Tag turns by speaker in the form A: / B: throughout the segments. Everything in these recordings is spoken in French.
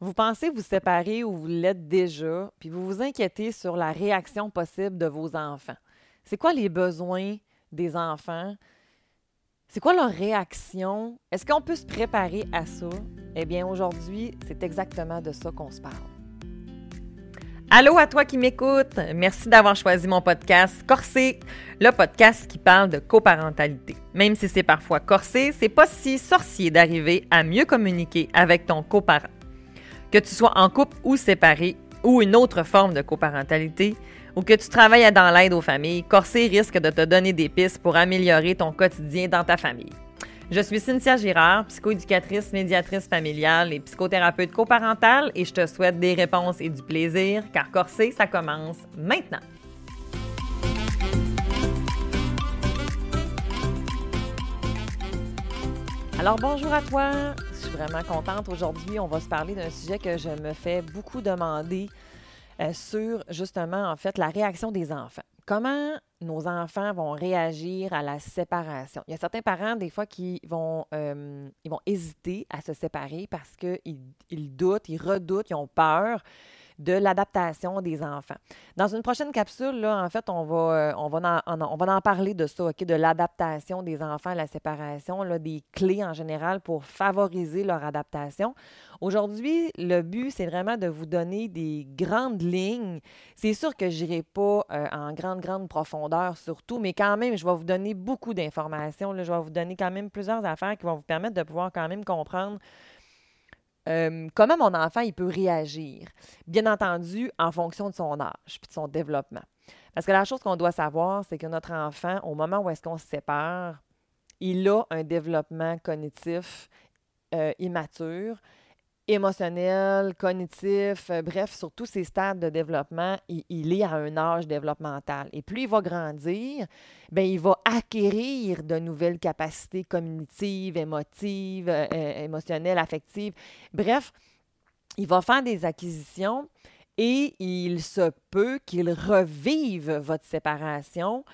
A: Vous pensez vous séparer ou vous l'êtes déjà, puis vous vous inquiétez sur la réaction possible de vos enfants. C'est quoi les besoins des enfants? C'est quoi leur réaction? Est-ce qu'on peut se préparer à ça? Eh bien, aujourd'hui, c'est exactement de ça qu'on se parle. Allô à toi qui m'écoutes. Merci d'avoir choisi mon podcast Corsé, le podcast qui parle de coparentalité. Même si c'est parfois corsé, c'est pas si sorcier d'arriver à mieux communiquer avec ton coparent. Que tu sois en couple ou séparé, ou une autre forme de coparentalité, ou que tu travailles dans l'aide aux familles, Corsé risque de te donner des pistes pour améliorer ton quotidien dans ta famille. Je suis Cynthia Girard, psychoéducatrice, médiatrice familiale et psychothérapeute coparentale et je te souhaite des réponses et du plaisir car Corsé, ça commence maintenant. Alors bonjour à toi, suis vraiment contente. Aujourd'hui, on va se parler d'un sujet que je me fais beaucoup demander euh, sur justement en fait la réaction des enfants. Comment nos enfants vont réagir à la séparation? Il y a certains parents, des fois, qui vont, euh, ils vont hésiter à se séparer parce qu'ils ils doutent, ils redoutent, ils ont peur de l'adaptation des enfants. Dans une prochaine capsule, là, en fait, on va, euh, on va, en, on va en parler de ça, OK, de l'adaptation des enfants à la séparation, là, des clés en général pour favoriser leur adaptation. Aujourd'hui, le but, c'est vraiment de vous donner des grandes lignes. C'est sûr que je n'irai pas euh, en grande, grande profondeur sur tout, mais quand même, je vais vous donner beaucoup d'informations. Je vais vous donner quand même plusieurs affaires qui vont vous permettre de pouvoir quand même comprendre euh, comment mon enfant il peut réagir? Bien entendu, en fonction de son âge et de son développement. Parce que la chose qu'on doit savoir, c'est que notre enfant, au moment où est-ce qu'on se sépare, il a un développement cognitif euh, immature émotionnel, cognitif, euh, bref, sur tous ces stades de développement, il, est à un âge développemental. Et plus il va grandir, bien, il va acquérir de nouvelles capacités cognitives, émotives, euh, euh, émotionnelles, affectives. Bref, il va faire des acquisitions et il se peut qu'il revive votre séparation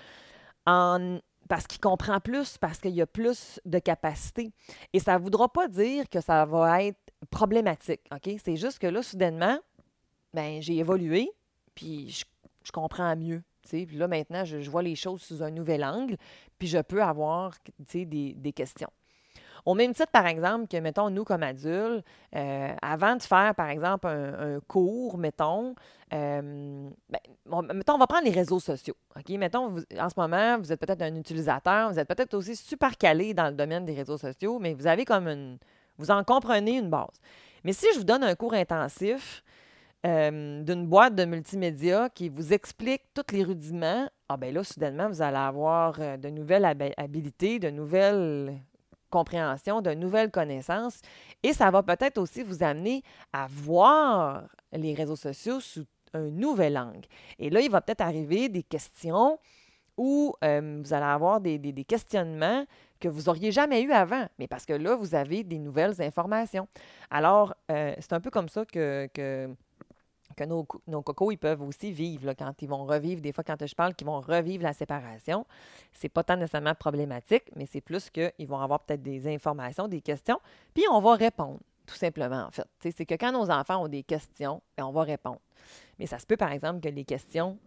A: parce qu'il comprend plus, parce qu'il y a plus de capacités. Et ça ne voudra pas dire que ça va être problématique? C'est juste que là, soudainement, ben, j'ai évolué, puis je, comprends mieux. Puis là, maintenant, je, vois les choses sous un nouvel angle, puis je peux avoir des, des questions. Au même titre, par exemple, que, mettons, nous, comme adultes, euh, avant de faire, par exemple, un, cours, mettons, euh, ben, mettons, on va prendre les réseaux sociaux. OK? Mettons, en ce moment, vous êtes peut-être un utilisateur, vous êtes peut-être aussi super calé dans le domaine des réseaux sociaux, mais vous avez comme une. Vous en comprenez une base. Mais si je vous donne un cours intensif, euh, d'une boîte de multimédia qui vous explique tous les rudiments, ah ben là, soudainement, vous allez avoir de nouvelles habilités, de nouvelles compréhension, de nouvelles connaissances. Et ça va peut-être aussi vous amener à voir les réseaux sociaux sous un nouvel angle. Et là, il va peut-être arriver des questions où euh, vous allez avoir des, questionnements que vous n'auriez jamais eu avant, mais parce que là, vous avez des nouvelles informations. Alors, euh, c'est un peu comme ça que nos, cocos, ils peuvent aussi vivre quand ils vont revivre, des fois quand je parle qu'ils vont revivre la séparation, c'est pas tant nécessairement problématique, mais c'est plus qu'ils vont avoir peut-être des informations, des questions, puis on va répondre, tout simplement en fait. C'est que quand nos enfants ont des questions, ben, on va répondre. Mais ça se peut par exemple que les questions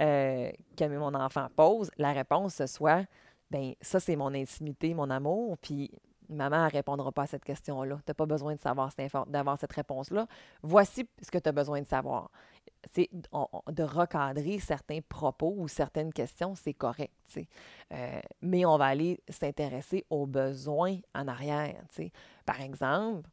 A: euh, que mon enfant pose, la réponse ce soit, ben ça c'est mon intimité, mon amour, puis Maman ne répondra pas à cette question-là. Tu n'as pas besoin de savoir d'avoir cette réponse-là. Voici ce que tu as besoin de savoir. C'est de recadrer certains propos ou certaines questions, c'est correct. Euh, mais on va aller s'intéresser aux besoins en arrière. Par exemple,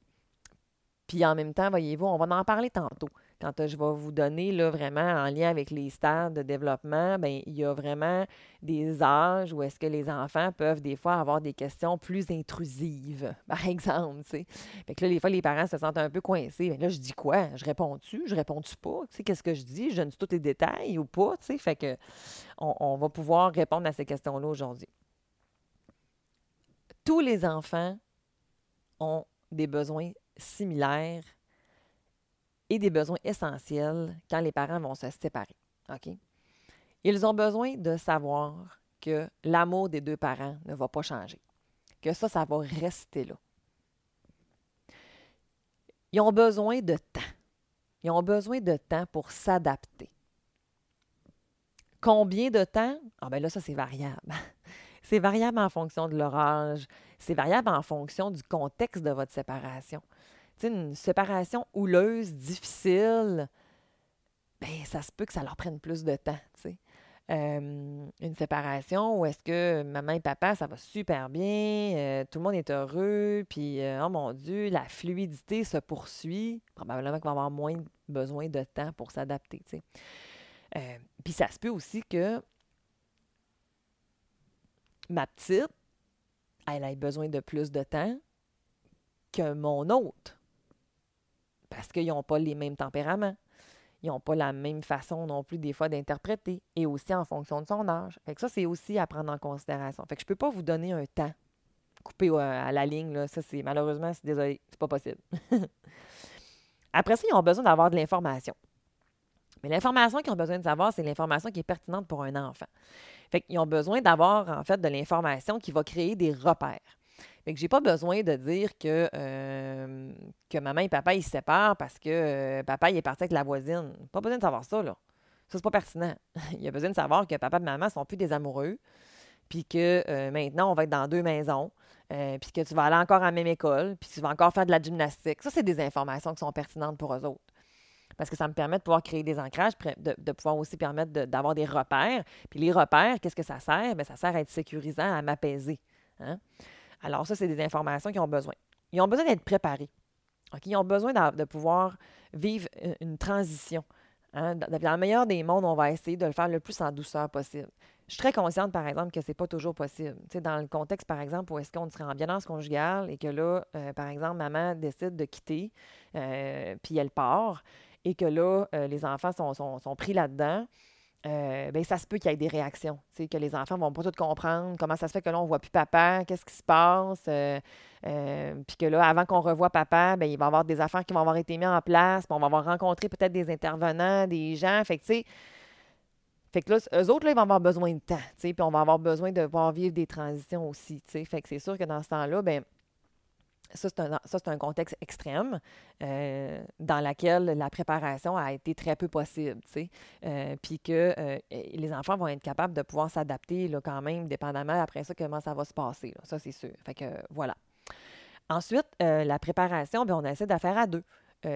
A: puis en même temps, voyez-vous, on va en parler tantôt quand je vais vous donner là, vraiment en lien avec les stades de développement, bien, il y a vraiment des âges où est-ce que les enfants peuvent des fois avoir des questions plus intrusives, par exemple. Là, des fois, les parents se sentent un peu coincés. Mais là, je dis quoi? Je réponds-tu? Je réponds-tu pas? Qu'est-ce que je dis? Je donne tous les détails ou pas? Fait que on va pouvoir répondre à ces questions-là aujourd'hui. Tous les enfants ont des besoins similaires des besoins essentiels quand les parents vont se séparer. Ils ont besoin de savoir que l'amour des deux parents ne va pas changer, que ça, ça va rester là. Ils ont besoin de temps. Ils ont besoin de temps pour s'adapter. Combien de temps? Ah ben là, ça, c'est variable. c'est variable en fonction de leur âge. C'est variable en fonction du contexte de votre séparation. Une séparation houleuse, difficile, ben ça se peut que ça leur prenne plus de temps, tu. Euh, une séparation où est-ce que maman et papa, ça va super bien, euh, tout le monde est heureux, puis euh, oh mon Dieu, la fluidité se poursuit. Probablement qu'on va avoir moins besoin de temps pour s'adapter. Puis ça se peut aussi que ma petite, elle ait besoin de plus de temps que mon autre. Parce qu'ils n'ont pas les mêmes tempéraments ils n'ont pas la même façon non plus des fois d'interpréter et aussi en fonction de son âge. Fait que ça, c'est aussi à prendre en considération. Fait que je ne peux pas vous donner un temps coupé à la ligne. Là. Ça, c'est malheureusement, c'est désolé, c'est pas possible. Après ça, ils ont besoin d'avoir de l'information. Mais l'information qu'ils ont besoin de savoir, c'est l'information qui est pertinente pour un enfant. Fait qu'ils ont besoin d'avoir, en fait, de l'information qui va créer des repères. Fait que j'ai pas besoin de dire que, euh, que maman et papa, ils se séparent parce que euh, papa, il est parti avec la voisine. Pas besoin de savoir ça, là. Ça, c'est pas pertinent. il a besoin de savoir que papa et maman sont plus des amoureux, puis que euh, maintenant, on va être dans deux maisons, puis que tu vas aller encore à la même école, puis tu vas encore faire de la gymnastique. Ça, c'est des informations qui sont pertinentes pour eux autres. Parce que ça me permet de pouvoir créer des ancrages, de, pouvoir aussi permettre d'avoir des repères. Puis les repères, qu'est-ce que ça sert? Bien, ça sert à être sécurisant, à m'apaiser. Hein? Alors, ça, c'est des informations qu'ils ont besoin. Ils ont besoin d'être préparés. Ils ont besoin de, pouvoir vivre une transition. Hein? Dans, le meilleur des mondes, on va essayer de le faire le plus en douceur possible. Je suis très consciente, par exemple, que ce n'est pas toujours possible. dans le contexte, par exemple, où est-ce qu'on serait en violence conjugale et que là, euh, par exemple, maman décide de quitter, euh, puis elle part, et que là, euh, les enfants sont pris là-dedans, euh, ben, ça se peut qu'il y ait des réactions, que les enfants vont pas tout comprendre, comment ça se fait que là, on ne voit plus papa, qu'est-ce qui se passe, euh, euh, puis que là, avant qu'on revoie papa, ben, il va y avoir des affaires qui vont avoir été mises en place, puis on va avoir rencontré peut-être des intervenants, des gens, fait que, tu sais, fait que là, eux autres, là, ils vont avoir besoin de temps, puis on va avoir besoin de pouvoir vivre des transitions aussi, fait que c'est sûr que dans ce temps-là, ben ça, c'est un, contexte extrême euh, dans lequel la préparation a été très peu possible, tu sais. Euh, puis que euh, les enfants vont être capables de pouvoir s'adapter quand même, dépendamment après ça, comment ça va se passer. Ça, c'est sûr. Fait que voilà. Ensuite, la préparation, bien, on essaie de faire à deux.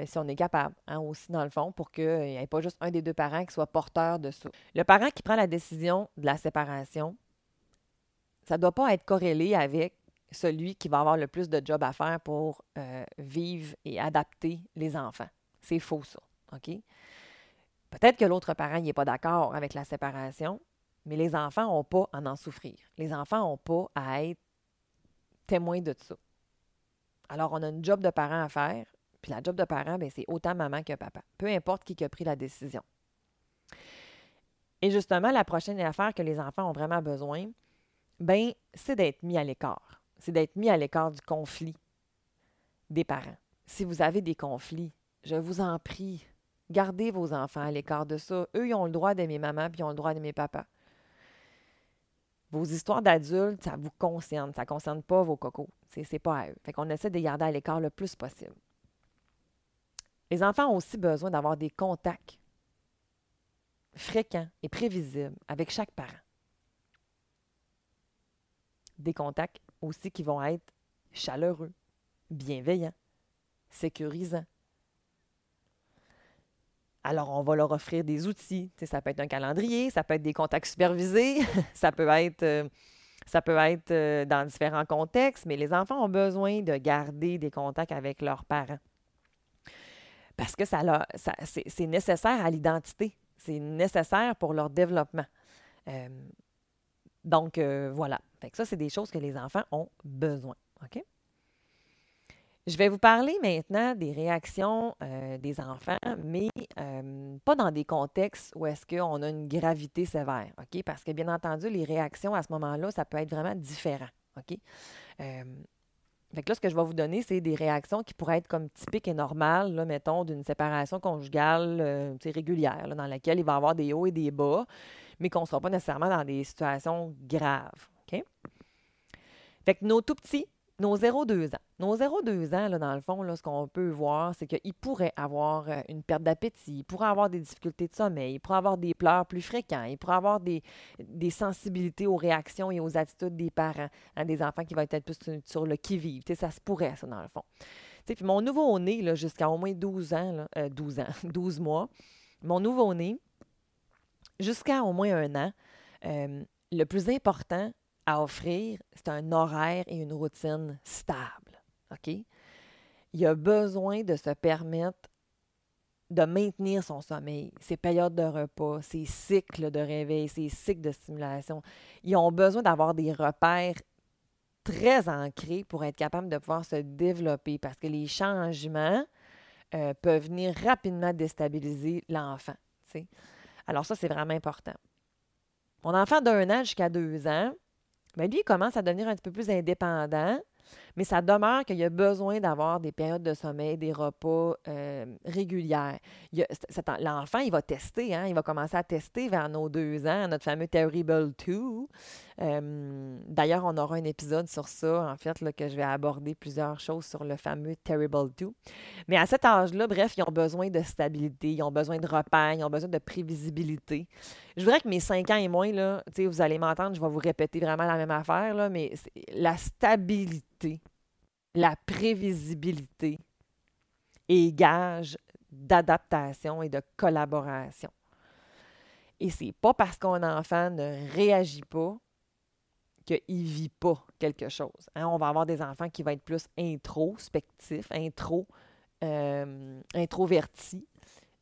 A: si on est capable, hein, aussi dans le fond, pour qu'il n'y ait pas juste un des deux parents qui soit porteur de ça. Le parent qui prend la décision de la séparation, ça ne doit pas être corrélé avec celui qui va avoir le plus de job à faire pour euh, vivre et adapter les enfants. C'est faux, ça. OK? Peut-être que l'autre parent n'est pas d'accord avec la séparation, mais les enfants n'ont pas à en souffrir. Les enfants n'ont pas à être témoins de ça. Alors, on a une job de parent à faire, puis la job de parent, ben, c'est autant maman que papa. Peu importe qui a pris la décision. Et justement, la prochaine affaire que les enfants ont vraiment besoin, ben, c'est d'être mis à l'écart c'est d'être mis à l'écart du conflit des parents. Si vous avez des conflits, je vous en prie, gardez vos enfants à l'écart de ça. Eux, ils ont le droit d'aimer maman, puis ils ont le droit d'aimer papa. Vos histoires d'adultes, ça vous concerne. Ça ne concerne pas vos cocos. C'est, n'est pas à eux. Fait qu'on essaie de les garder à l'écart le plus possible. Les enfants ont aussi besoin d'avoir des contacts fréquents et prévisibles avec chaque parent. Des contacts aussi qui vont être chaleureux, bienveillants, sécurisants. Alors, on va leur offrir des outils. ça peut être un calendrier, ça peut être des contacts supervisés, ça peut être, euh, ça peut être euh, dans différents contextes, mais les enfants ont besoin de garder des contacts avec leurs parents. Parce que ça, ça c'est nécessaire à l'identité. C'est nécessaire pour leur développement. Euh, donc, voilà. Fait que ça, c'est des choses que les enfants ont besoin. OK? Je vais vous parler maintenant des réactions euh, des enfants, mais euh, pas dans des contextes où est-ce qu'on a une gravité sévère, OK? Parce que bien entendu, les réactions à ce moment-là, ça peut être vraiment différent, OK? Euh, fait que là, ce que je vais vous donner, c'est des réactions qui pourraient être comme typiques et normales, mettons, d'une séparation conjugale régulière, dans laquelle il va y avoir des hauts et des bas, mais qu'on ne sera pas nécessairement dans des situations graves. OK? Fait que nos tout petits, nos 0-2 ans. Nos 0-2 ans, là, dans le fond, là, ce qu'on peut voir, c'est qu'ils pourraient avoir euh, une perte d'appétit, ils pourraient avoir des difficultés de sommeil, ils pourraient avoir des pleurs plus fréquents, ils pourraient avoir des, des sensibilités aux réactions et aux attitudes des parents, hein, des enfants qui vont être plus sur le qui-vive. Ça se pourrait, ça, dans le fond. Puis mon nouveau-né, jusqu'à au moins 12 ans, là, 12 euh, ans, 12 mois, mon nouveau-né, jusqu'à au moins un an, euh, le plus important, à offrir, c'est un horaire et une routine stable. OK? Il a besoin de se permettre de maintenir son sommeil, ses périodes de repas, ses cycles de réveil, ses cycles de stimulation. Ils ont besoin d'avoir des repères très ancrés pour être capables de pouvoir se développer parce que les changements euh, peuvent venir rapidement déstabiliser l'enfant. Alors ça, c'est vraiment important. Mon enfant d'un an jusqu'à deux ans, mais lui, il commence à devenir un petit peu plus indépendant, mais ça demeure qu'il a besoin d'avoir des périodes de sommeil, des repas euh, régulières. L'enfant, il va tester, hein? il va commencer à tester vers nos deux ans, notre fameux Terrible 2. Euh, d'ailleurs, on aura un épisode sur ça, en fait, là, que je vais aborder plusieurs choses sur le fameux Terrible 2. Mais à cet âge-là, bref, ils ont besoin de stabilité, ils ont besoin de repères, ils ont besoin de prévisibilité. Je voudrais que mes cinq ans et moins, là, vous allez m'entendre, je vais vous répéter vraiment la même affaire, là, mais la stabilité, la prévisibilité est gage d'adaptation et de collaboration. Et c'est pas parce qu'un enfant ne réagit pas qu'il ne vit pas quelque chose. Hein. On va avoir des enfants qui vont être plus introspectifs, intro, euh, introvertis,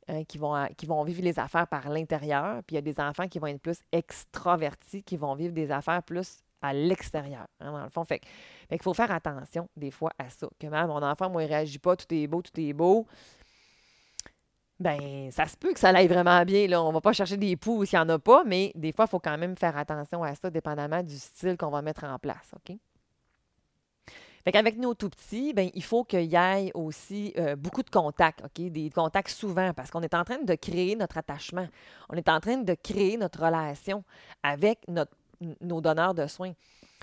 A: hein, qui, vont, qui vont vivre les affaires par l'intérieur. Puis il y a des enfants qui vont être plus extravertis, qui vont vivre des affaires plus à l'extérieur, hein, dans le fond. Fait, qu'il faut faire attention des fois à ça. Que même mon enfant, moi, il réagit pas, tout est beau, tout est beau ben ça se peut que ça aille vraiment bien. Là. On va pas chercher des poux s'il n'y en a pas, mais des fois, il faut quand même faire attention à ça, dépendamment du style qu'on va mettre en place. OK? Fait qu'avec nos tout petits, ben, il faut qu'il y ait aussi euh, beaucoup de contacts? Des contacts souvent, parce qu'on est en train de créer notre attachement. On est en train de créer notre relation avec notre, nos donneurs de soins.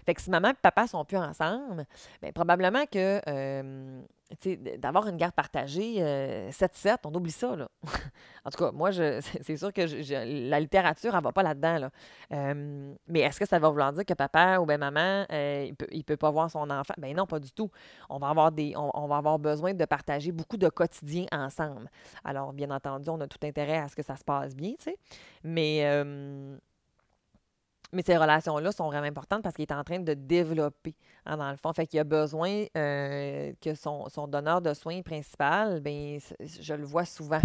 A: Fait que si maman et papa sont plus ensemble, bien, probablement que euh, d'avoir une garde partagée 7-7, euh, on oublie ça. Là. en tout cas, moi, c'est sûr que la littérature, elle va pas là-dedans. Là. Euh, mais est-ce que ça va vouloir dire que papa ou bien maman, il ne peut, il peut pas voir son enfant? Ben non, pas du tout. On va avoir des, on, va avoir besoin de partager beaucoup de quotidien ensemble. Alors, bien entendu, on a tout intérêt à ce que ça se passe bien, tu sais. Mais mais ces relations-là sont vraiment importantes parce qu'il est en train de développer, hein, dans le fond. Fait qu'il a besoin euh, que son, donneur de soins principal, ben je le vois souvent.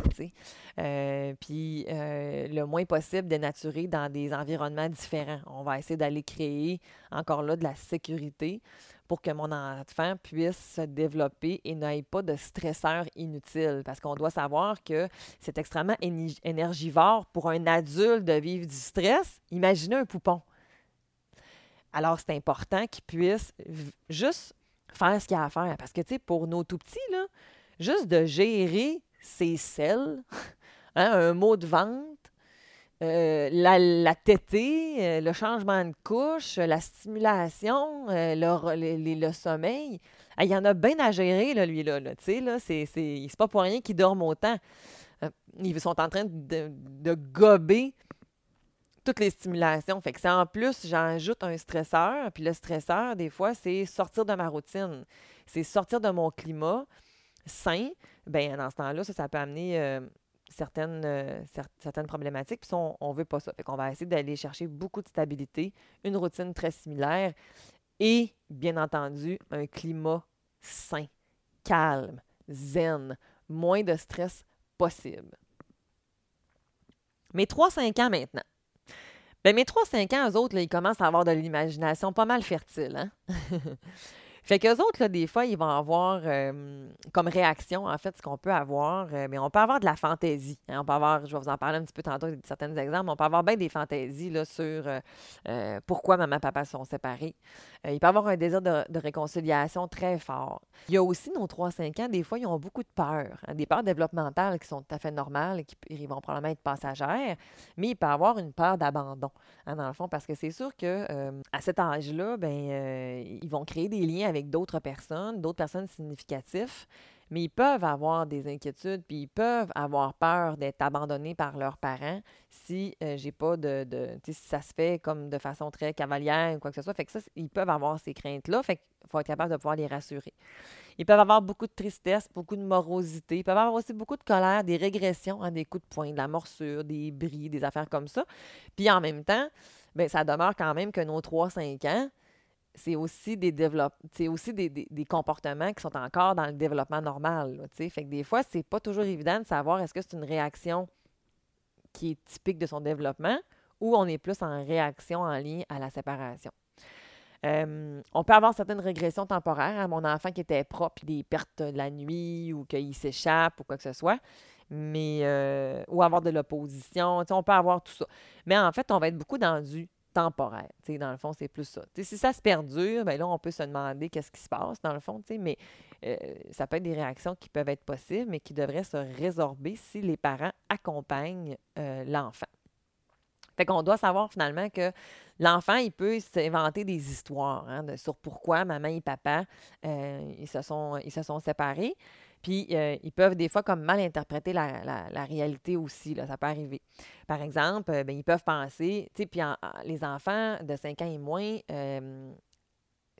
A: Euh, puis euh, le moins possible dénaturer dans des environnements différents. On va essayer d'aller créer encore là de la sécurité pour que mon enfant puisse se développer et n'ait pas de stresseurs inutiles. Parce qu'on doit savoir que c'est extrêmement énergivore pour un adulte de vivre du stress. Imaginez un poupon. Alors, c'est important qu'il puisse juste faire ce qu'il a à faire. Parce que, tu sais, pour nos tout petits, là, juste de gérer ses selles, hein, un mot de vente, euh, la, la tétée, euh, le changement de couche, la stimulation, euh, le, sommeil. Il y en a bien à gérer, là, lui, là. tu sais, c'est, c'est, pas pour rien qu'ils dorment autant. ils sont en train de, de, gober toutes les stimulations. Fait que c'est en plus, j'ajoute un stresseur. Puis le stresseur, des fois, c'est sortir de ma routine. C'est sortir de mon climat sain. Bien, dans ce temps-là, ça, ça peut amener certaines, euh, certaines problématiques. Puis on ne veut pas ça. Fait qu'on va essayer d'aller chercher beaucoup de stabilité, une routine très similaire et, bien entendu, un climat sain, calme, zen, moins de stress possible. Mes 3-5 ans maintenant. Bien, mes 3-5 ans, eux autres, ils commencent à avoir de l'imagination pas mal fertile. Hein? Fait qu'eux autres, là, des fois, ils vont avoir comme réaction, en fait, ce qu'on peut avoir, euh, mais on peut avoir de la fantaisie. Hein. on peut avoir, je vais vous en parler un petit peu tantôt certains exemples, on peut avoir bien des fantaisies là, sur euh, euh, pourquoi maman et papa sont séparés. il peut avoir un désir de, réconciliation très fort. Il y a aussi nos 3-5 ans, des fois, ils ont beaucoup de peurs, hein, des peurs développementales qui sont tout à fait normales et qui vont probablement être passagères, mais il peut avoir une peur d'abandon, hein, dans le fond, parce que c'est sûr que à cet âge-là, ben, ils vont créer des liens avec d'autres personnes, d'autres personnes significatives, mais ils peuvent avoir des inquiétudes, puis ils peuvent avoir peur d'être abandonnés par leurs parents si euh, j'ai pas de, de si ça se fait comme de façon très cavalière ou quoi que ce soit. Fait que ça, ils peuvent avoir ces craintes-là. Fait qu'il faut être capable de pouvoir les rassurer. Ils peuvent avoir beaucoup de tristesse, beaucoup de morosité. Ils peuvent avoir aussi beaucoup de colère, des régressions, des coups de poing, de la morsure, des bris, des affaires comme ça. Puis en même temps, bien, ça demeure quand même que nos 3-5 ans, c'est aussi des c'est aussi des, comportements qui sont encore dans le développement normal. fait que des fois, c'est pas toujours évident de savoir est-ce que c'est une réaction qui est typique de son développement ou on est plus en réaction en lien à la séparation. On peut avoir certaines régressions temporaires. Hein, mon enfant qui était propre, des pertes de la nuit ou qu'il s'échappe ou quoi que ce soit. Mais, euh, ou avoir de l'opposition. On peut avoir tout ça. Mais en fait, on va être beaucoup dans du temporaire. Dans le fond, c'est plus ça. si ça se perdure, bien là, on peut se demander qu'est-ce qui se passe, dans le fond. Mais euh, ça peut être des réactions qui peuvent être possibles, mais qui devraient se résorber si les parents accompagnent l'enfant. Fait qu'on doit savoir finalement que l'enfant, il peut s'inventer des histoires hein, sur pourquoi maman et papa, euh, ils se sont séparés. Puis, euh, ils peuvent des fois comme mal interpréter la, réalité aussi. Ça peut arriver. Par exemple, euh, ben, ils peuvent penser, puis les enfants de 5 ans et moins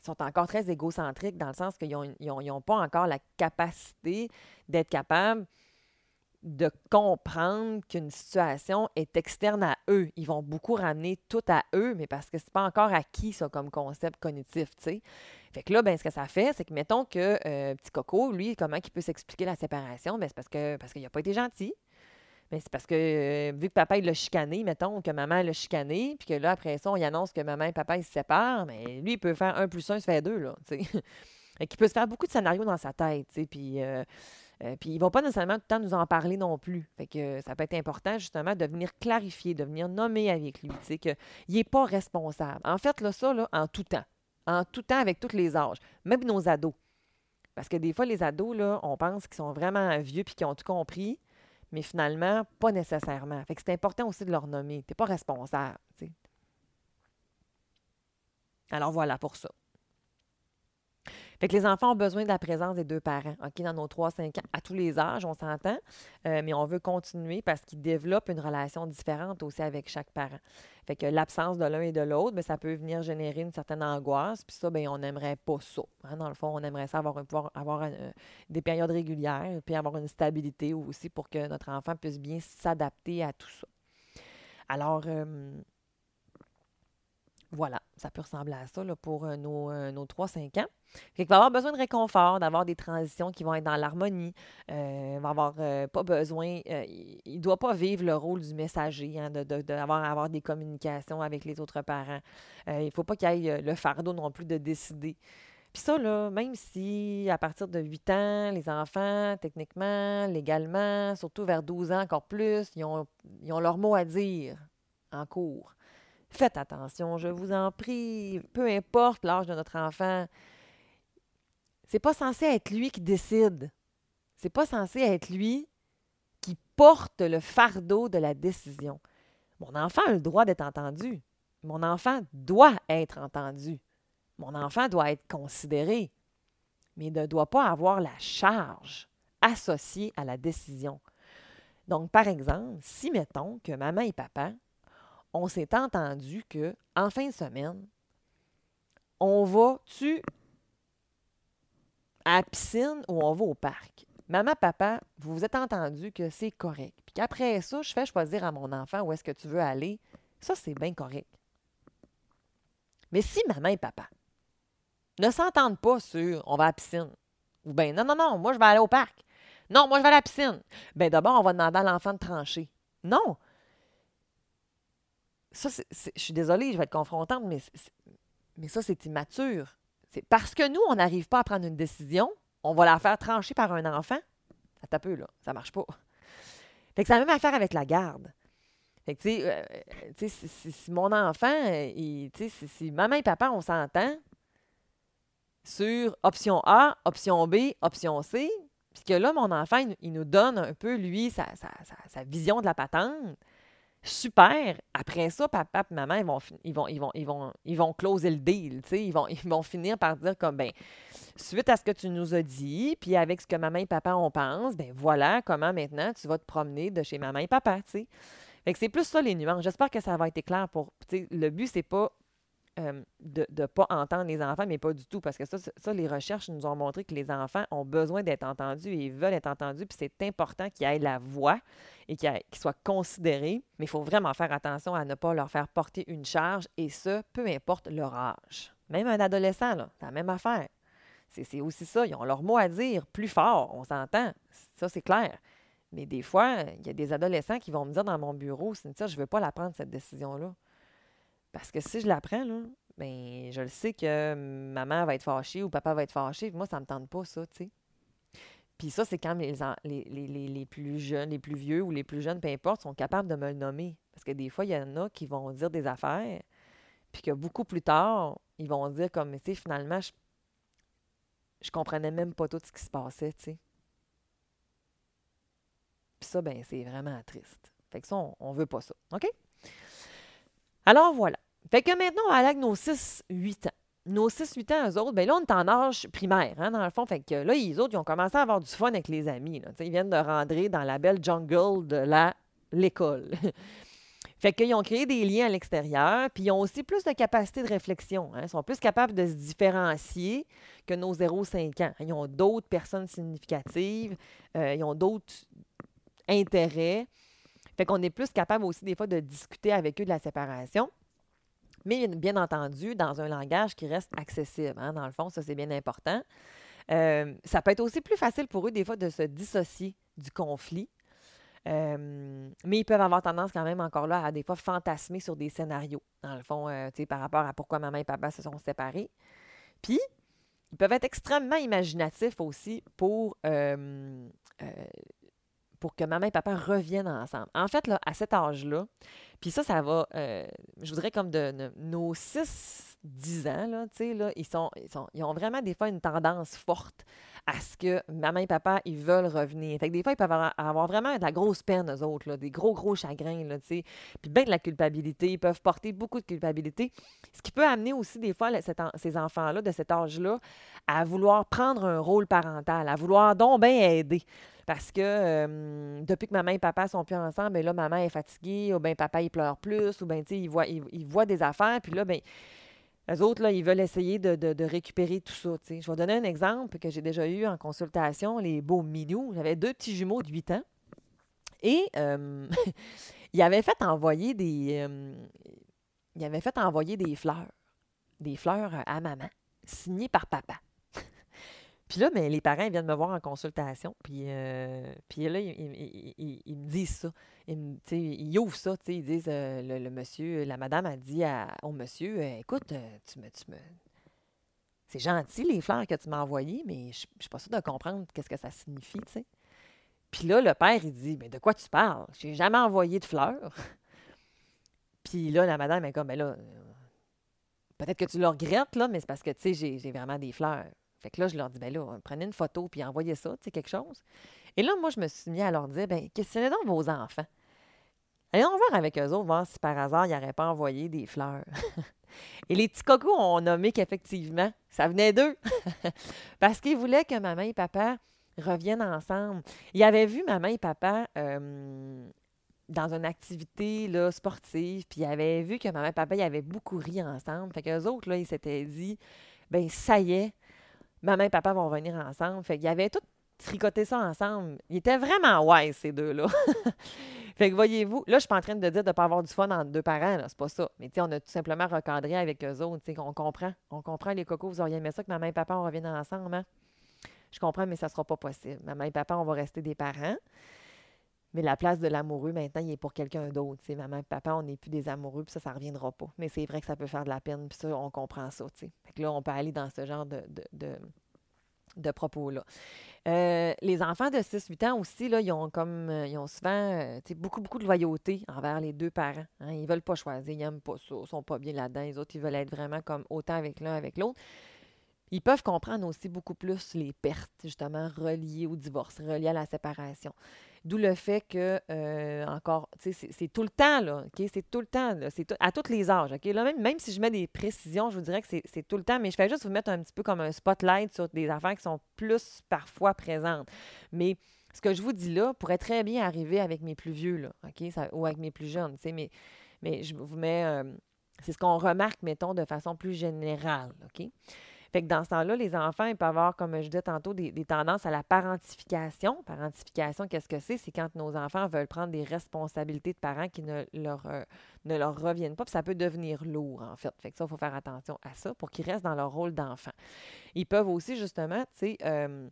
A: sont encore très égocentriques dans le sens qu'ils n'ont pas encore la capacité d'être capables de comprendre qu'une situation est externe à eux. Ils vont beaucoup ramener tout à eux, mais parce que c'est pas encore acquis, ça, comme concept cognitif, tu sais. Fait que là, ben, ce que ça fait, c'est que, mettons que euh, Petit Coco, lui, comment il peut s'expliquer la séparation? Ben, c'est parce que parce qu'il n'a pas été gentil. Mais c'est parce que, euh, vu que papa, il l'a chicané, mettons, que maman l'a chicané, puis que là, après ça, on y annonce que maman et papa, ils se séparent, mais lui, il peut faire un plus un, ça fait deux, là, tu sais. et qu'il peut se faire beaucoup de scénarios dans sa tête, tu sais, puis... Euh, euh, puis ils vont pas nécessairement tout le temps nous en parler non plus. Fait que ça peut être important justement de venir clarifier, de venir nommer avec lui, tu sais, n'est pas responsable. En fait, là, ça, là, en tout temps. En tout temps avec tous les âges, même nos ados. Parce que des fois, les ados, là, on pense qu'ils sont vraiment vieux puis qu'ils ont tout compris, mais finalement, pas nécessairement. Fait que c'est important aussi de leur nommer. Tu n'es pas responsable. Alors voilà pour ça. Fait que les enfants ont besoin de la présence des deux parents, OK, dans nos 3-5 ans, à tous les âges, on s'entend, euh, mais on veut continuer parce qu'ils développent une relation différente aussi avec chaque parent. Fait que l'absence de l'un et de l'autre, bien, ça peut venir générer une certaine angoisse, puis ça, bien, on n'aimerait pas ça. Hein. Dans le fond, on aimerait ça avoir, pouvoir avoir euh, des périodes régulières, puis avoir une stabilité aussi pour que notre enfant puisse bien s'adapter à tout ça. Alors, euh, voilà, ça peut ressembler à ça pour euh, nos, euh, nos 3-5 ans. il va avoir besoin de réconfort, d'avoir des transitions qui vont être dans l'harmonie. Euh, il va avoir pas besoin, il ne doit pas vivre le rôle du messager, hein, d'avoir avoir des communications avec les autres parents. il ne faut pas qu'il y ait le fardeau non plus de décider. Puis ça, là, même si à partir de 8 ans, les enfants, techniquement, légalement, surtout vers 12 ans encore plus, ils ont, ils ont leur mot à dire en cours. Faites attention, je vous en prie, peu importe l'âge de notre enfant. C'est pas censé être lui qui décide. C'est pas censé être lui qui porte le fardeau de la décision. Mon enfant a le droit d'être entendu. Mon enfant doit être entendu. Mon enfant doit être considéré, mais ne doit pas avoir la charge associée à la décision. Donc, par exemple, si mettons que maman et papa on s'est entendu que en fin de semaine, on va-tu à la piscine ou on va au parc? Maman, papa, vous vous êtes entendu que c'est correct. Puis qu'après ça, je fais choisir à mon enfant où est-ce que tu veux aller. Ça, c'est bien correct. Mais si maman et papa ne s'entendent pas sur on va à la piscine, ou bien non, non, non, moi je vais aller au parc. Non, moi je vais à la piscine. Bien d'abord, on va demander à l'enfant de trancher. Non, ça, je suis désolée, je vais être confrontante, mais, mais ça, c'est immature. C'est parce que nous, on n'arrive pas à prendre une décision, on va la faire trancher par un enfant. Ça tape là. Ça marche pas. Fait que c'est la même affaire avec la garde. Fait que, tu sais, euh, si, mon enfant, tu sais, si, maman et papa, on s'entend sur option A, option B, option C, puis que là, mon enfant, il, nous donne un peu, lui, sa, sa, sa vision de la patente, super. Après ça, papa et maman, ils vont, ils vont, ils vont, ils vont, ils vont closer le deal. Ils vont, ils vont finir par dire comme ben, suite à ce que tu nous as dit, puis avec ce que maman et papa on pense, ben voilà comment maintenant tu vas te promener de chez maman et papa. Fait que c'est plus ça les nuances. J'espère que ça va être clair pour. Le but, c'est pas euh, de ne pas entendre les enfants, mais pas du tout, parce que ça, les recherches nous ont montré que les enfants ont besoin d'être entendus et ils veulent être entendus, puis c'est important qu'ils aient la voix et qu'ils soient considérés, mais il faut vraiment faire attention à ne pas leur faire porter une charge, et ce, peu importe leur âge. Même un adolescent, c'est la même affaire. C'est aussi ça, ils ont leur mot à dire plus fort, on s'entend, ça c'est clair. Mais des fois, il y a des adolescents qui vont me dire dans mon bureau, Cynthia, je ne veux pas la prendre, cette décision-là. Parce que si je l'apprends, là, ben, je le sais que maman va être fâchée ou papa va être fâché. Moi, ça ne me tente pas, ça, tu sais. Puis ça, c'est quand les, les, plus jeunes, les plus vieux ou les plus jeunes, peu importe, sont capables de me le nommer. Parce que des fois, il y en a qui vont dire des affaires, puis que beaucoup plus tard, ils vont dire comme, tu sais, finalement, je, je comprenais même pas tout ce qui se passait, tu sais. Puis ça, ben, c'est vraiment triste. Fait que ça, on, ne veut pas ça. OK? Alors voilà. Fait que maintenant, on va aller avec nos 6-8 ans. Nos 6-8 ans, eux autres, bien là, on est en âge primaire, hein, dans le fond. Fait que là, les autres, ils ont commencé à avoir du fun avec les amis. Ils viennent de rentrer dans la belle jungle de l'école. fait qu'ils ont créé des liens à l'extérieur, puis ils ont aussi plus de capacité de réflexion. Hein. Ils sont plus capables de se différencier que nos 0-5 ans. Ils ont d'autres personnes significatives, euh, ils ont d'autres intérêts. Fait qu'on est plus capable aussi des fois de discuter avec eux de la séparation. Mais bien entendu, dans un langage qui reste accessible. Hein, dans le fond, ça, c'est bien important. Euh, ça peut être aussi plus facile pour eux, des fois, de se dissocier du conflit. Euh, mais ils peuvent avoir tendance quand même encore là à des fois fantasmer sur des scénarios, dans le fond, euh, par rapport à pourquoi maman et papa se sont séparés. Puis, ils peuvent être extrêmement imaginatifs aussi pour pour que maman et papa reviennent ensemble. En fait, à cet âge-là, puis ça, ça va, euh, je voudrais comme de, nos 6-10 ans, là, là, ils, sont, ils, ont vraiment des fois une tendance forte à ce que maman et papa, ils veulent revenir. Fait que des fois, ils peuvent avoir, vraiment de la grosse peine, eux autres, là, des gros, gros chagrins, là, puis bien de la culpabilité. Ils peuvent porter beaucoup de culpabilité, ce qui peut amener aussi des fois ces enfants-là, de cet âge-là, à vouloir prendre un rôle parental, à vouloir donc bien aider. Parce que depuis que maman et papa sont plus ensemble, bien là, maman est fatiguée, ou bien papa, il pleure plus, ou bien, tu sais, il voit, il, voit des affaires, puis là, bien, les autres, là, ils veulent essayer de, récupérer tout ça. Je vais donner un exemple que j'ai déjà eu en consultation, les beaux mignons. J'avais deux petits jumeaux de 8 ans. Et ils avaient fait envoyer des. Euh, ils avaient fait envoyer des fleurs. Des fleurs à maman, signées par papa. Puis là, mais les parents viennent me voir en consultation, puis, euh, là, ils, me disent ça. Ils, ouvrent ça, ils disent, euh, le, monsieur, la madame a dit au monsieur, euh, écoute, tu me... Tu me... C'est gentil, les fleurs que tu m'as envoyées, mais je ne suis pas sûre de comprendre qu'est-ce que ça signifie, tu sais. Puis là, le père, il dit, mais de quoi tu parles? Je n'ai jamais envoyé de fleurs. puis là, la madame est comme, mais là, peut-être que tu le regrettes, là, mais c'est parce que, tu sais, j'ai vraiment des fleurs. Fait que là, je leur dis, ben là, prenez une photo puis envoyez ça, tu sais, quelque chose. Et là, moi, je me suis mis à leur dire, ben, questionnez donc vos enfants. Allons voir avec eux autres, voir si par hasard, ils n'auraient pas envoyé des fleurs. et les petits cocos ont nommé qu'effectivement, ça venait d'eux. Parce qu'ils voulaient que maman et papa reviennent ensemble. Ils avaient vu maman et papa euh, dans une activité sportive, puis ils avaient vu que maman et papa, ils avaient beaucoup ri ensemble. Fait qu'eux autres, là, ils s'étaient dit, ben ça y est, maman et papa vont venir ensemble. Fait qu'ils avaient tout tricoté ça ensemble. Ils étaient vraiment wise, ces deux-là. fait que voyez-vous, là, je suis pas en train de dire de ne pas avoir du fun entre deux parents, c'est pas ça. Mais on a tout simplement recadré avec eux autres. On comprend. On comprend les cocos, vous auriez aimé ça que maman et papa, on revienne ensemble. Hein? Je comprends, mais ça ne sera pas possible. Maman et papa, on va rester des parents. Mais la place de l'amoureux, maintenant, il est pour quelqu'un d'autre. Maman et papa, on n'est plus des amoureux, puis ça, ça ne reviendra pas. Mais c'est vrai que ça peut faire de la peine, puis ça, on comprend ça. Fait que là, on peut aller dans ce genre de, de, propos-là. Euh, les enfants de 6-8 ans aussi, là, ils ont comme euh, ils ont souvent euh, beaucoup, beaucoup de loyauté envers les deux parents. Hein. Ils ne veulent pas choisir, ils n'aiment pas ça, ils ne sont pas bien là-dedans. Les autres, ils veulent être vraiment comme autant avec l'un avec l'autre. Ils peuvent comprendre aussi beaucoup plus les pertes, justement, reliées au divorce, reliées à la séparation. D'où le fait que, euh, encore, c'est tout le temps, là, OK? C'est tout le temps, c'est à tous les âges, OK? Là, même, même si je mets des précisions, je vous dirais que c'est tout le temps, mais je fais juste vous mettre un petit peu comme un spotlight sur des affaires qui sont plus parfois présentes. Mais ce que je vous dis là pourrait très bien arriver avec mes plus vieux, là, OK? ou avec mes plus jeunes, tu mais, mais je vous mets... Euh, c'est ce qu'on remarque, mettons, de façon plus générale, OK? Fait que dans ce temps-là, les enfants, peuvent avoir, comme je disais tantôt, des, tendances à la parentification. Parentification, qu'est-ce que c'est? C'est quand nos enfants veulent prendre des responsabilités de parents qui ne leur, euh, ne leur reviennent pas. Puis ça peut devenir lourd, en fait. Fait que ça, il faut faire attention à ça pour qu'ils restent dans leur rôle d'enfant. Ils peuvent aussi, justement, tu sais, euh,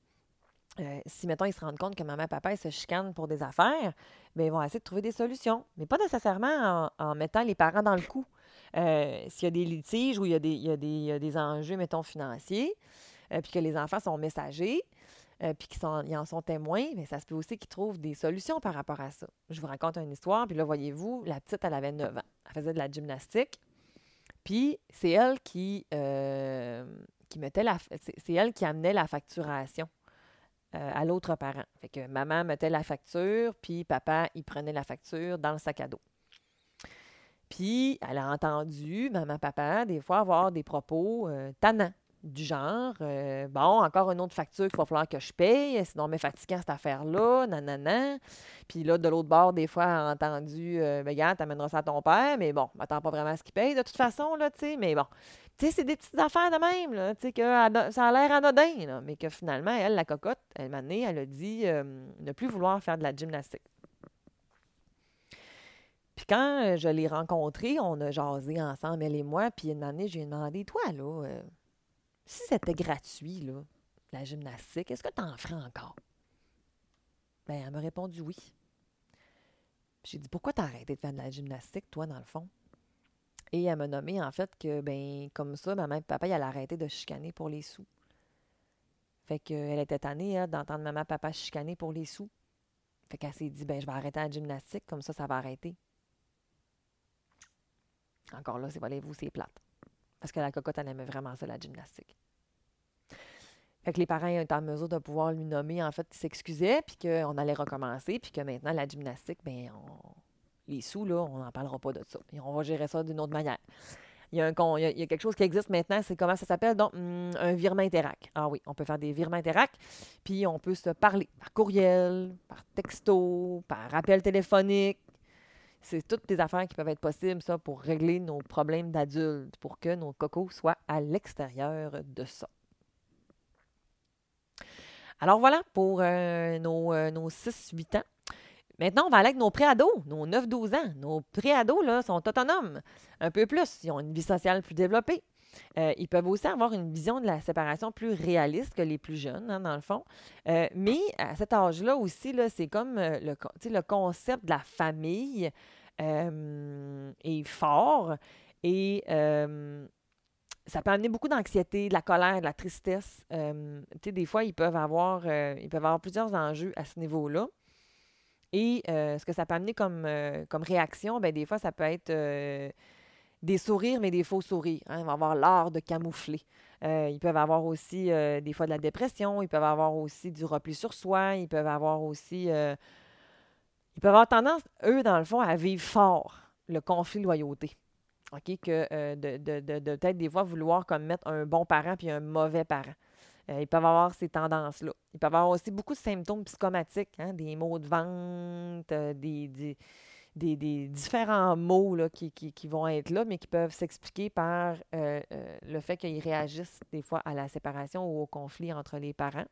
A: euh, si, mettons, ils se rendent compte que maman et papa se chicanent pour des affaires, bien, ils vont essayer de trouver des solutions. Mais pas nécessairement en, mettant les parents dans le coup. Euh, s'il y a des litiges ou il y a des, des, enjeux, mettons, financiers, euh, puis que les enfants sont messagers, puis qu'ils en sont témoins, mais ça se peut aussi qu'ils trouvent des solutions par rapport à ça. Je vous raconte une histoire, puis là, voyez-vous, la petite, elle avait 9 ans. Elle faisait de la gymnastique, puis c'est elle qui, qui mettait la... C'est elle qui amenait la facturation à l'autre parent. Que maman mettait la facture, puis papa, il prenait la facture dans le sac à dos. Puis, elle a entendu maman, papa, des fois, avoir des propos euh, du genre euh, Bon, encore une autre facture qu'il va falloir que je paye, sinon, mais fatigant cette affaire-là, nanana. Puis là, de l'autre bord, des fois, a entendu euh, Ben, regarde, t'amèneras ça à ton père, mais bon, m'attends pas vraiment à ce qu'il paye de toute façon, là, tu sais, mais bon. Tu sais, c'est des petites affaires de même, là, tu sais, que ça a l'air anodin, mais que finalement, elle, la cocotte, elle m'a elle a dit ne plus vouloir faire de la gymnastique. Puis quand euh, je l'ai rencontré, on a jasé ensemble, elle et moi, puis une année, j'ai demandé, toi, là, euh, si c'était gratuit, là, la gymnastique, est-ce que tu en ferais encore? Bien, elle m'a répondu oui. J'ai dit, pourquoi t'as arrêté de faire de la gymnastique, toi, dans le fond? Et elle m'a nommé, en fait, que, ben comme ça, maman et papa, ils allaient arrêter de chicaner pour les sous. Fait qu'elle était tannée, hein, d'entendre maman et papa chicaner pour les sous. Fait qu'elle s'est dit, ben je vais arrêter la gymnastique, comme ça, ça va arrêter. Encore là, c'est voulez-vous, c'est plate. Parce que la cocotte, elle aimait vraiment ça, la gymnastique. Fait que les parents étaient en mesure de pouvoir lui nommer, en fait, s'excusait, puis qu'on allait recommencer, puis que maintenant, la gymnastique, ben les sous, là, on n'en parlera pas de ça. Et on va gérer ça d'une autre manière. Il y, a il, y a, quelque chose qui existe maintenant, c'est comment ça s'appelle? Donc, hmm, un virement interac. Ah oui, on peut faire des virements interac, puis on peut se parler par courriel, par texto, par appel téléphonique, c'est toutes des affaires qui peuvent être possibles, ça, pour régler nos problèmes d'adultes, pour que nos cocos soient à l'extérieur de ça. Alors voilà pour euh, nos, euh, nos 6-8 ans. Maintenant, on va aller avec nos préados, nos 9-12 ans. Nos préados là, sont autonomes, un peu plus. Ils ont une vie sociale plus développée. Euh, ils peuvent aussi avoir une vision de la séparation plus réaliste que les plus jeunes, hein, dans le fond. mais à cet âge-là aussi, là, c'est comme le, le concept de la famille est fort et ça peut amener beaucoup d'anxiété, de la colère, de la tristesse. des fois, ils peuvent avoir euh, ils peuvent avoir plusieurs enjeux à ce niveau-là. Et euh, ce que ça peut amener comme, euh, comme réaction, ben, des fois, ça peut être des sourires, mais des faux sourires. Hein. Ils vont avoir l'art de camoufler. ils peuvent avoir aussi des fois de la dépression, ils peuvent avoir aussi du repli sur soi, ils peuvent avoir aussi ils peuvent avoir tendance, eux, dans le fond, à vivre fort le conflit de loyauté. OK? Que euh, de, de, de, peut-être des fois vouloir comme mettre un bon parent puis un mauvais parent. Euh, ils peuvent avoir ces tendances-là. Ils peuvent avoir aussi beaucoup de symptômes psychomatiques, hein, des maux de vente, euh, des, des, différents mots là, qui, qui, qui, vont être là, mais qui peuvent s'expliquer par le fait qu'ils réagissent des fois à la séparation ou au conflit entre les parents.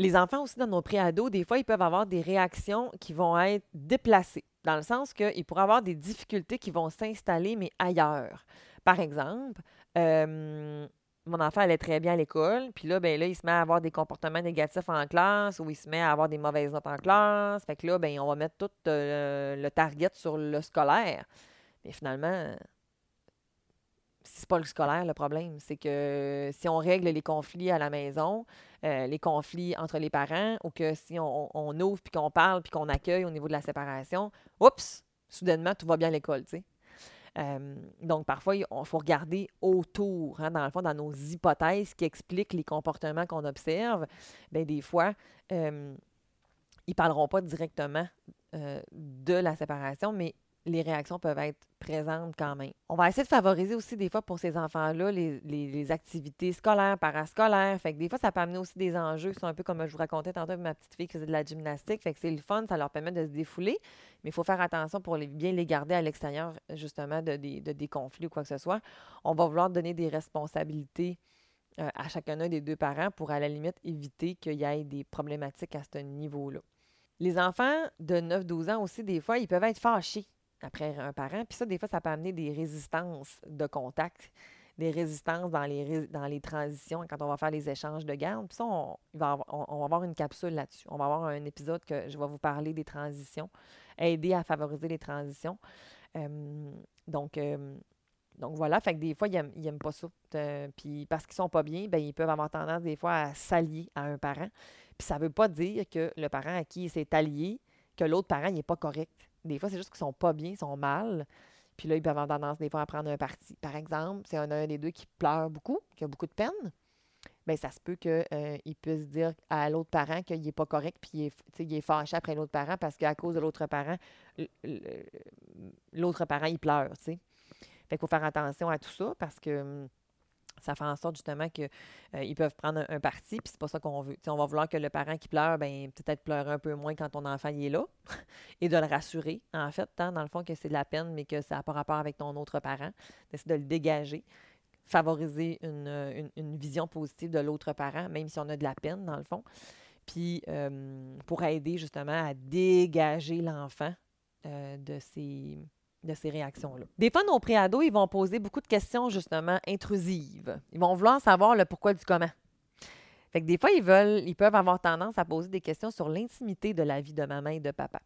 A: Les enfants aussi, dans nos préados, des fois, ils peuvent avoir des réactions qui vont être déplacées, dans le sens qu'ils pourraient avoir des difficultés qui vont s'installer, mais ailleurs. Par exemple, euh, mon enfant allait très bien à l'école, puis là, ben là, il se met à avoir des comportements négatifs en classe ou il se met à avoir des mauvaises notes en classe. Fait que là, ben, on va mettre tout euh, le target sur le scolaire. Mais finalement, c'est pas le scolaire le problème. C'est que si on règle les conflits à la maison, euh, les conflits entre les parents, ou que si on, ouvre puis qu'on parle puis qu'on accueille au niveau de la séparation, oups, soudainement, tout va bien à l'école, tu sais. Euh, donc, parfois, il faut regarder autour, hein, dans le fond, dans nos hypothèses qui expliquent les comportements qu'on observe. Bien, des fois, euh, ils parleront pas directement euh, de la séparation, mais les réactions peuvent être présentes quand même. On va essayer de favoriser aussi des fois pour ces enfants-là les, activités scolaires, parascolaires. Fait que des fois, ça peut amener aussi des enjeux qui sont un peu comme je vous racontais tantôt avec ma petite fille qui faisait de la gymnastique. Fait que c'est le fun, ça leur permet de se défouler. Mais il faut faire attention pour bien les garder à l'extérieur, justement, de, des conflits ou quoi que ce soit. On va vouloir donner des responsabilités euh, à chacun des deux parents pour, à la limite, éviter qu'il y ait des problématiques à ce niveau-là. Les enfants de 9-12 ans aussi, des fois, ils peuvent être fâchés après un parent. Puis ça, des fois, ça peut amener des résistances de contact, des résistances dans les, transitions quand on va faire les échanges de garde. Puis ça, on, va, avoir une capsule là-dessus. On va avoir un épisode que je vais vous parler des transitions, aider à favoriser les transitions. Donc, donc voilà, fait que des fois, ils n'aiment pas ça. Euh, puis parce qu'ils sont pas bien, ben, ils peuvent avoir tendance des fois à s'allier à un parent. Puis ça ne veut pas dire que le parent à qui il s'est allié, que l'autre parent n'est pas correct. Des fois, c'est juste qu'ils sont pas bien, ils sont mal. Puis là, ils peuvent avoir tendance des fois à prendre un parti. Par exemple, c'est un, un des deux qui pleure beaucoup, qui a beaucoup de peine. Bien, ça se peut qu'il euh, puisse dire à l'autre parent qu'il n'est pas correct, puis il est, est fâché après l'autre parent parce qu'à cause de l'autre parent, l'autre parent, il pleure, tu sais. Fait qu'il faut faire attention à tout ça parce que hum, ça fait en sorte justement qu'ils euh, peuvent prendre un, parti, puis c'est pas ça qu'on veut. on va vouloir que le parent qui pleure, ben peut-être pleure un peu moins quand ton enfant y est là, et de le rassurer, en fait, tant dans le fond que c'est de la peine, mais que ça n'a pas rapport avec ton autre parent, d'essayer de le dégager, favoriser une, vision positive de l'autre parent, même si on a de la peine, dans le fond, puis euh, pour aider justement à dégager l'enfant euh, de ses de ces réactions-là. Des fois, nos préados, ils vont poser beaucoup de questions, justement, intrusives. Ils vont vouloir savoir le pourquoi du comment. Fait que des fois, ils veulent, ils peuvent avoir tendance à poser des questions sur l'intimité de la vie de maman et de papa.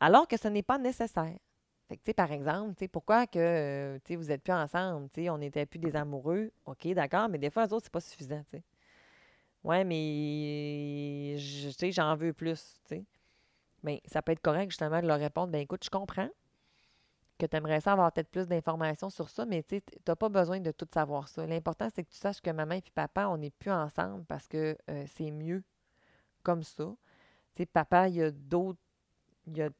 A: Alors que ce n'est pas nécessaire. Fait que, par exemple, pourquoi que euh, vous n'êtes plus ensemble, on n'était plus des amoureux, OK, d'accord, mais des fois, eux autres, c'est pas suffisant, Oui, Ouais, mais j'en veux plus, Mais ça peut être correct, justement, de leur répondre, ben écoute, je comprends, que tu aimerais ça avoir peut-être plus d'informations sur ça, mais tu n'as pas besoin de tout savoir ça. L'important, c'est que tu saches que maman et papa, on n'est plus ensemble parce que euh, c'est mieux comme ça. Papa, il y a d'autres. Il a,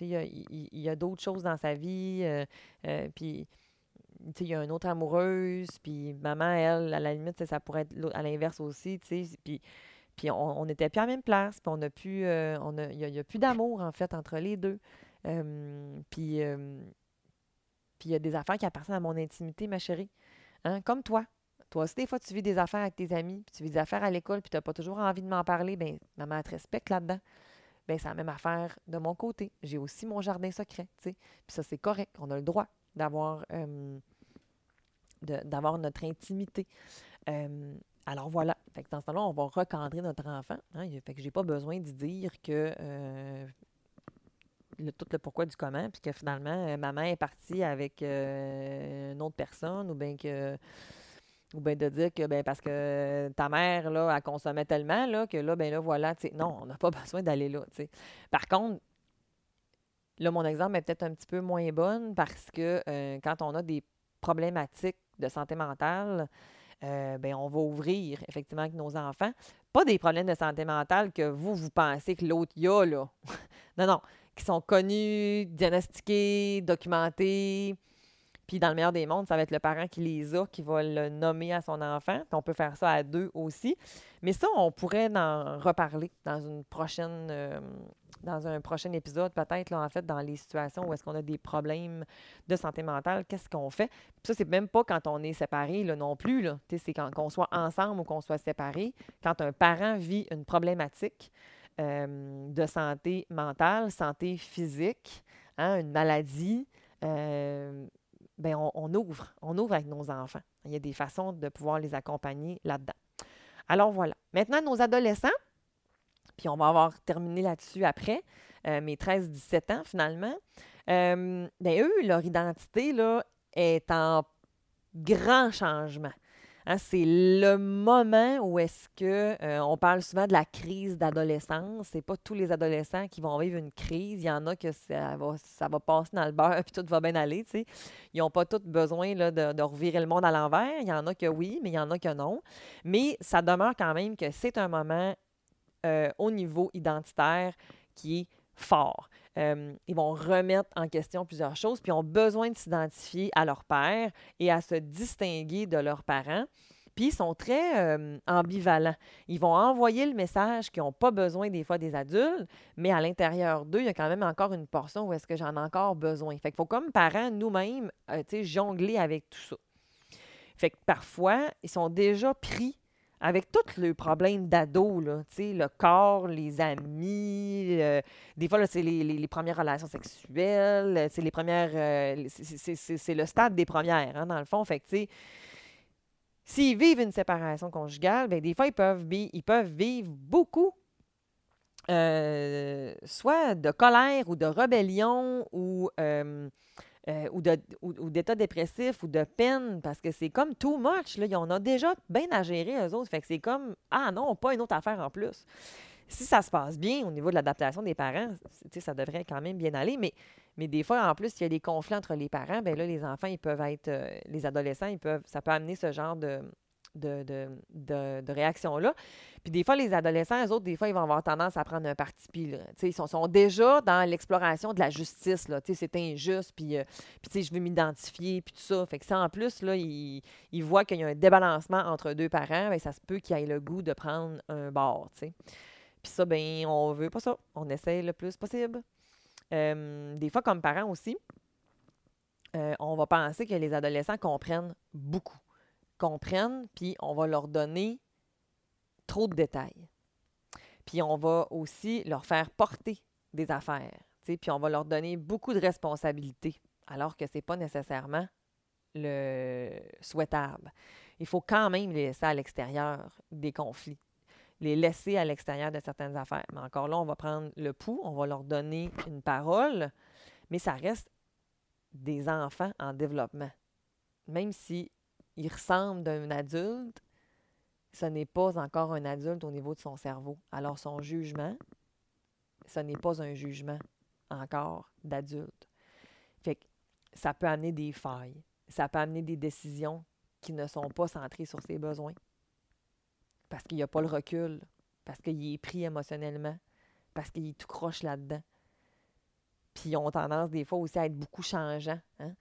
A: y a, d'autres choses dans sa vie. Euh, euh, puis, il y a une autre amoureuse. Puis, maman, elle, à la limite, ça pourrait être à l'inverse aussi. Puis, puis on n'était plus à la même place. Puis, on a plus. on a, il n'y a, plus d'amour, en fait, entre les deux puis, il y a des affaires qui appartiennent à mon intimité, ma chérie. Hein? Comme toi. Toi aussi, des fois, tu vis des affaires avec tes amis, puis tu vis des affaires à l'école, puis tu n'as pas toujours envie de m'en parler. Bien, maman te respecte là-dedans. Bien, c'est la même affaire de mon côté. J'ai aussi mon jardin secret, tu sais. Puis ça, c'est correct. On a le droit d'avoir d'avoir notre intimité. alors voilà. Dans ce temps-là, on va recadrer notre enfant. Hein? Fait pas besoin de dire que tout le pourquoi du comment, puis que finalement, euh, maman est partie avec euh, une autre personne, ou bien que ou bien de dire que ben parce que ta mère là elle consommait tellement là que là ben là voilà non on n'a pas besoin d'aller là sais. par contre là mon exemple est peut-être un petit peu moins bonne parce que euh, quand on a des problématiques de santé mentale ben on va ouvrir effectivement avec nos enfants. Pas des problèmes de santé mentale que vous vous pensez que l'autre y a là. Non non qui sont connus, diagnostiqués, documentés. Puis dans le meilleur des mondes, ça va être le parent qui les a, qui va le nommer à son enfant. Puis on peut faire ça à deux aussi. Mais ça, on pourrait en reparler dans une prochaine, euh, dans un prochain épisode, peut-être, en fait, dans les situations où est-ce qu'on a des problèmes de santé mentale, qu'est-ce qu'on fait? Puis ça, c'est même pas quand on est séparé là, non plus. Là. C'est quand qu'on soit ensemble ou qu'on soit séparé. Quand un parent vit une problématique, de santé mentale, santé physique, hein, une maladie, ben on, ouvre, on ouvre avec nos enfants. Il y a des façons de pouvoir les accompagner là-dedans. Alors voilà. Maintenant, nos adolescents, puis on va avoir terminé là-dessus après, euh, mes 13-17 ans finalement, ben eux, leur identité là, est en grand changement. Hein, c'est le moment où est-ce que euh, on parle souvent de la crise d'adolescence. C'est pas tous les adolescents qui vont vivre une crise. Il y en a que ça va, passer dans le beurre puis tout va bien aller. Ils n'ont pas tous besoin de, revirer le monde à l'envers. Il y en a que oui, mais il y en a que non. Mais ça demeure quand même que c'est un moment euh, au niveau identitaire qui est fort. Euh, ils vont remettre en question plusieurs choses, puis ont besoin de s'identifier à leur père et à se distinguer de leurs parents. Puis ils sont très euh, ambivalents. Ils vont envoyer le message qu'ils n'ont pas besoin des fois des adultes, mais à l'intérieur d'eux, il y a quand même encore une portion où est-ce que j'en ai encore besoin. Fait qu'il faut comme parents, nous-mêmes, euh, jongler avec tout ça. Fait que parfois, ils sont déjà pris avec tous les problèmes d'ado, le corps, les amis, des fois, c'est les, premières relations sexuelles, c'est les premières, euh, c'est le stade des premières, hein, dans le fond. Fait tu sais, s'ils vivent une séparation conjugale, bien, des fois, ils peuvent, ils peuvent vivre beaucoup, euh, soit de colère ou de rébellion ou euh, euh, ou, d'état dépressif ou de peine parce que c'est comme too much. Là. On a déjà bien à gérer, eux autres. Fait que c'est comme Ah non, pas une autre affaire en plus. Si ça se passe bien au niveau de l'adaptation des parents, ça devrait quand même bien aller. Mais, mais des fois, en plus, il y a des conflits entre les parents, ben là, les enfants, ils peuvent être. Euh, les adolescents, ils peuvent. Ça peut amener ce genre de, de, de, de, réaction-là. Puis des fois, les adolescents, eux autres, des fois, ils vont avoir tendance à prendre un parti pris. Ils sont, déjà dans l'exploration de la justice. C'est injuste, puis, euh, je veux m'identifier, puis tout ça. Fait que ça, en plus, là, ils, ils voient qu'il y a un débalancement entre deux parents, bien, ça se peut qu'ils aient le goût de prendre un bord. Puis ça, ben on veut pas ça. On essaie le plus possible. Euh, des fois, comme parents aussi, euh, on va penser que les adolescents comprennent beaucoup comprennent, puis on va leur donner trop de détails. Puis on va aussi leur faire porter des affaires, puis on va leur donner beaucoup de responsabilités, alors que ce n'est pas nécessairement le souhaitable. Il faut quand même les laisser à l'extérieur des conflits, les laisser à l'extérieur de certaines affaires. Mais encore là, on va prendre le pouls, on va leur donner une parole, mais ça reste des enfants en développement. Même si il ressemble d'un adulte, ce n'est pas encore un adulte au niveau de son cerveau. Alors son jugement, ce n'est pas un jugement encore d'adulte. Fait que ça peut amener des failles, ça peut amener des décisions qui ne sont pas centrées sur ses besoins. Parce qu'il n'y a pas le recul, parce qu'il est pris émotionnellement, parce qu'il est tout croche là-dedans. Puis ils ont tendance des fois aussi à être beaucoup changeants. Hein?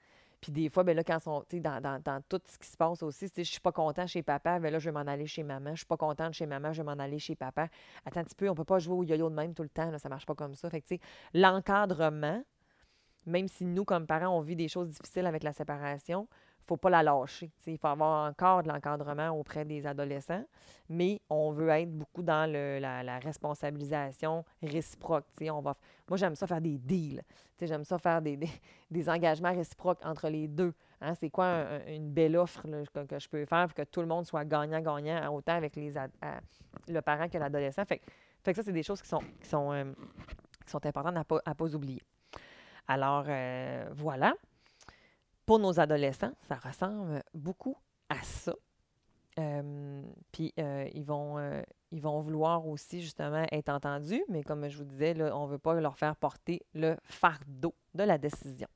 A: Puis des fois, ben là, quand sont, dans, dans, dans tout ce qui se passe aussi, je suis pas content chez papa, ben là, je vais m'en aller chez maman. Je suis pas contente chez maman, je vais m'en aller chez papa. Attends un petit peu, on peut pas jouer au yo-yo de même tout le temps, ça marche pas comme ça. Fait que, l'encadrement, même si nous, comme parents, on vit des choses difficiles avec la séparation, faut pas la lâcher. il faut avoir encore de l'encadrement auprès des adolescents, mais on veut être beaucoup dans la, responsabilisation réciproque. On va, moi, j'aime ça faire des deals. J'aime ça faire des, des, engagements réciproques entre les deux. Hein. C'est quoi une belle offre que, je peux faire pour que tout le monde soit gagnant-gagnant, autant avec les le parent que l'adolescent. Fait, fait, que ça, c'est des choses qui sont, qui sont, euh, qui sont importantes à ne pas, pas, oublier. Alors, euh, voilà pour nos adolescents, ça ressemble beaucoup à ça. Euh, puis euh, ils, vont, euh, ils vont vouloir aussi justement être entendus, mais comme je vous disais, on ne veut pas leur faire porter le fardeau de la décision.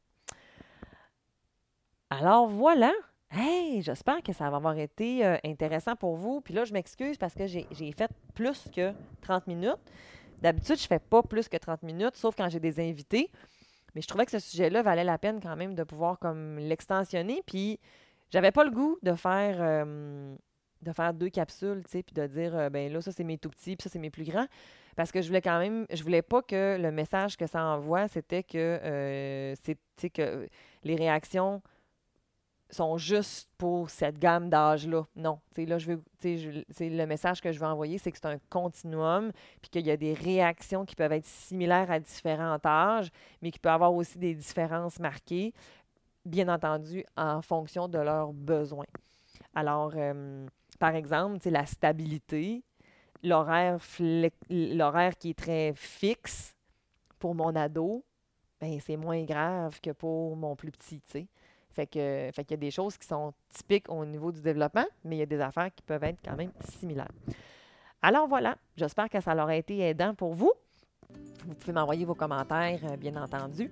A: Alors voilà. Hey, j'espère que ça va avoir été intéressant pour vous. Puis là, je m'excuse parce que j'ai fait plus que 30 minutes. D'habitude, je ne fais pas plus que 30 minutes, sauf quand j'ai des invités. Mais je trouvais que ce sujet-là valait la peine quand même de pouvoir comme l'extensionner. Puis j'avais pas le goût de faire euh, de faire deux capsules, tu sais, puis de dire euh, ben là ça c'est mes tout petits, puis ça c'est mes plus grands, parce que je voulais quand même, je voulais pas que le message que ça envoie, c'était que euh, que les réactions sont juste pour cette gamme d'âge-là. Non. là, je veux, le message que je veux envoyer, c'est que c'est un continuum, puis qu'il y a des réactions qui peuvent être similaires à différents âges, mais qui peuvent avoir aussi des différences marquées, bien entendu, en fonction de leurs besoins. Alors, euh, par exemple, la stabilité, l'horaire, qui est très fixe pour mon ado, ben, c'est moins grave que pour mon plus petit, tu. Fait qu'il y a des choses qui sont typiques au niveau du développement, mais il y a des affaires qui peuvent être quand même similaires. Alors voilà, j'espère que ça leur a été aidant pour vous. Vous pouvez m'envoyer vos commentaires, euh, bien entendu.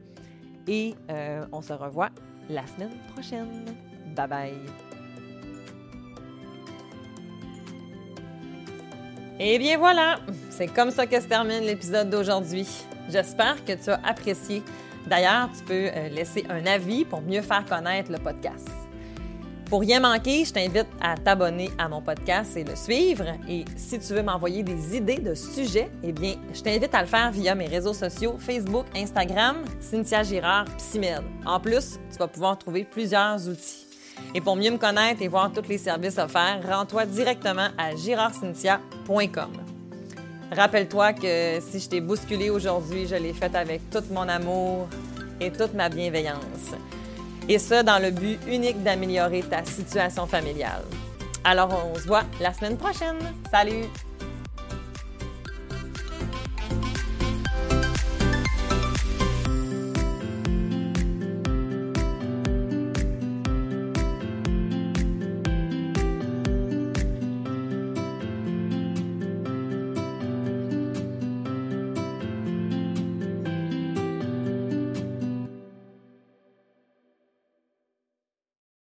A: Et euh, on se revoit la semaine prochaine. Bye bye. Et bien voilà, c'est comme ça que se termine l'épisode d'aujourd'hui. J'espère que tu as apprécié. D'ailleurs, tu peux euh, laisser un avis pour mieux faire connaître le podcast. Pour rien manquer, je t'invite à t'abonner à mon podcast et le suivre. Et si tu veux m'envoyer des idées de sujets, eh bien, je t'invite à le faire via mes réseaux sociaux Facebook, Instagram, Cynthia Girard, Psymed. En plus, tu vas pouvoir trouver plusieurs outils. Et pour mieux me connaître et voir tous les services offerts, rends-toi directement à girardcynthia.com. Rappelle-toi que si je t'ai bousculé aujourd'hui, je l'ai fait avec tout mon amour et toute ma bienveillance. Et ça dans le but unique d'améliorer ta situation familiale. Alors, on se voit la semaine prochaine. Salut!